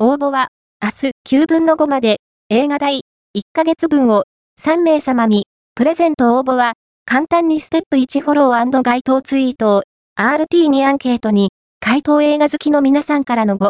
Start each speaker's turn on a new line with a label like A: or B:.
A: 応募は、明日9分の5まで、映画代1ヶ月分を3名様に、プレゼント応募は、簡単にステップ1フォロー該当ツイートを、RT にアンケートに、回答映画好きの皆さんからのご